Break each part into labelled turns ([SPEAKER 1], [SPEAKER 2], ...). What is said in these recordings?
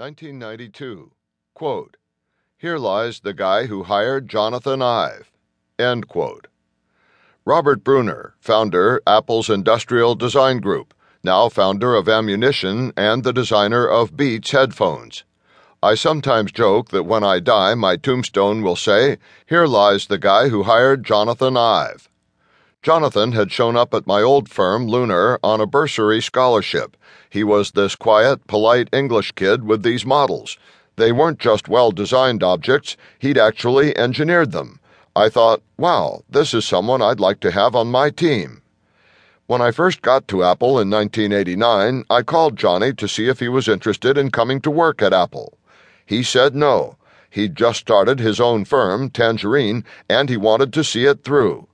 [SPEAKER 1] 1992. Quote, Here lies the guy who hired Jonathan Ive. End quote. Robert Brunner, founder, Apple's Industrial Design Group, now founder of Ammunition and the designer of Beats headphones. I sometimes joke that when I die, my tombstone will say, Here lies the guy who hired Jonathan Ive. Jonathan had shown up at my old firm, Lunar, on a bursary scholarship. He was this quiet, polite English kid with these models. They weren't just well designed objects, he'd actually engineered them. I thought, wow, this is someone I'd like to have on my team. When I first got to Apple in 1989, I called Johnny to see if he was interested in coming to work at Apple. He said no. He'd just started his own firm, Tangerine, and he wanted to see it through.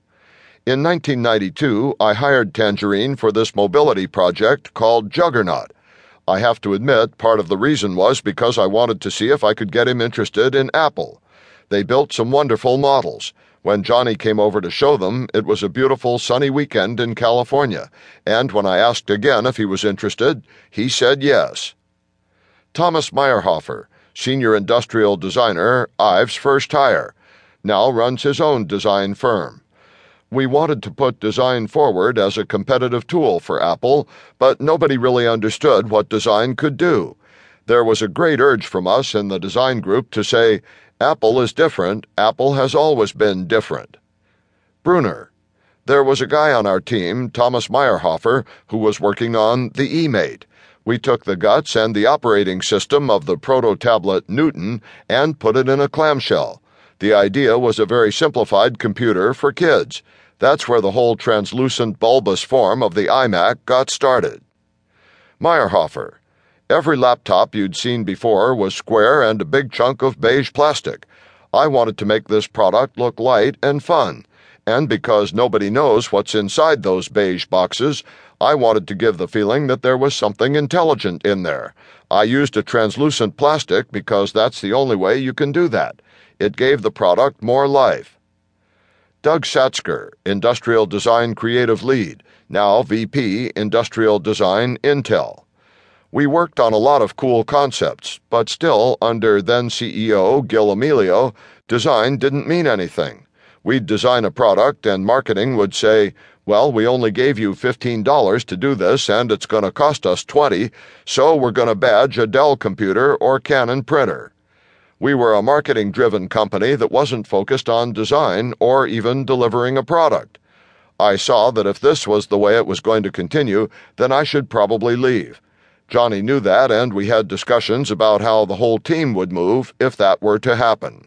[SPEAKER 1] In 1992, I hired Tangerine for this mobility project called Juggernaut. I have to admit, part of the reason was because I wanted to see if I could get him interested in Apple. They built some wonderful models. When Johnny came over to show them, it was a beautiful sunny weekend in California, and when I asked again if he was interested, he said yes. Thomas Meyerhoffer, senior industrial designer, Ive's first hire, now runs his own design firm. We wanted to put design forward as a competitive tool for Apple, but nobody really understood what design could do. There was a great urge from us in the design group to say, Apple is different, Apple has always been different. Brunner. There was a guy on our team, Thomas Meyerhoffer, who was working on the eMate. We took the guts and the operating system of the proto tablet Newton and put it in a clamshell. The idea was a very simplified computer for kids. That's where the whole translucent bulbous form of the iMac got started. Meyerhoffer. Every laptop you'd seen before was square and a big chunk of beige plastic. I wanted to make this product look light and fun. And because nobody knows what's inside those beige boxes, I wanted to give the feeling that there was something intelligent in there. I used a translucent plastic because that's the only way you can do that. It gave the product more life. Doug Satzger, Industrial Design Creative Lead, now VP, Industrial Design, Intel. We worked on a lot of cool concepts, but still, under then CEO Gil Amelio, design didn't mean anything. We'd design a product, and marketing would say, Well, we only gave you $15 to do this, and it's going to cost us 20 so we're going to badge a Dell computer or Canon printer. We were a marketing driven company that wasn't focused on design or even delivering a product. I saw that if this was the way it was going to continue, then I should probably leave. Johnny knew that, and we had discussions about how the whole team would move if that were to happen.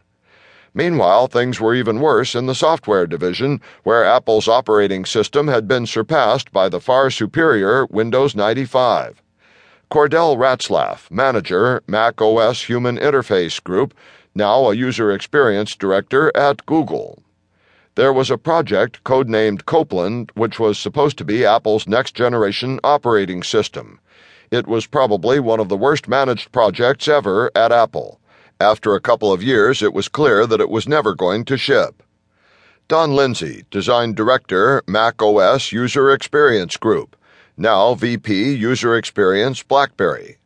[SPEAKER 1] Meanwhile, things were even worse in the software division, where Apple's operating system had been surpassed by the far superior Windows 95. Cordell Ratzlaff, manager, Mac OS Human Interface Group, now a user experience director at Google. There was a project codenamed Copeland, which was supposed to be Apple's next generation operating system. It was probably one of the worst managed projects ever at Apple. After a couple of years, it was clear that it was never going to ship. Don Lindsay, design director, Mac OS User Experience Group now VP User Experience BlackBerry.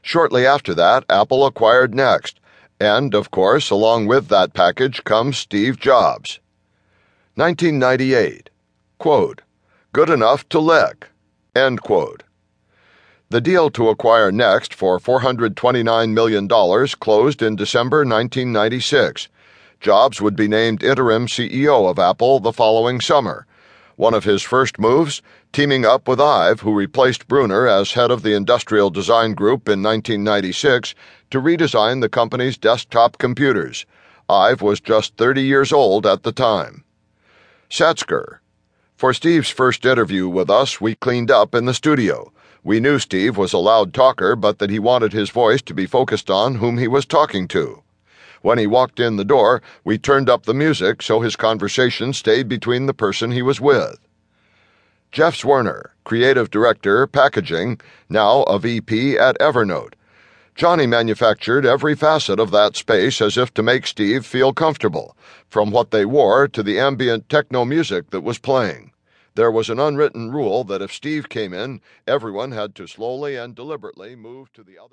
[SPEAKER 1] Shortly after that, Apple acquired Next, and of course, along with that package comes Steve Jobs. 1998. Quote, Good enough to lick. End quote. The deal to acquire Next for $429 million closed in December 1996. Jobs would be named interim CEO of Apple the following summer one of his first moves, teaming up with Ive, who replaced Brunner as head of the Industrial Design Group in 1996, to redesign the company's desktop computers. Ive was just 30 years old at the time. Satzger. For Steve's first interview with us, we cleaned up in the studio. We knew Steve was a loud talker, but that he wanted his voice to be focused on whom he was talking to. When he walked in the door, we turned up the music so his conversation stayed between the person he was with. Jeff Zwerner, Creative Director, Packaging, now a VP at Evernote. Johnny manufactured every facet of that space as if to make Steve feel comfortable, from what they wore to the ambient techno music that was playing. There was an unwritten rule that if Steve came in, everyone had to slowly and deliberately move to the other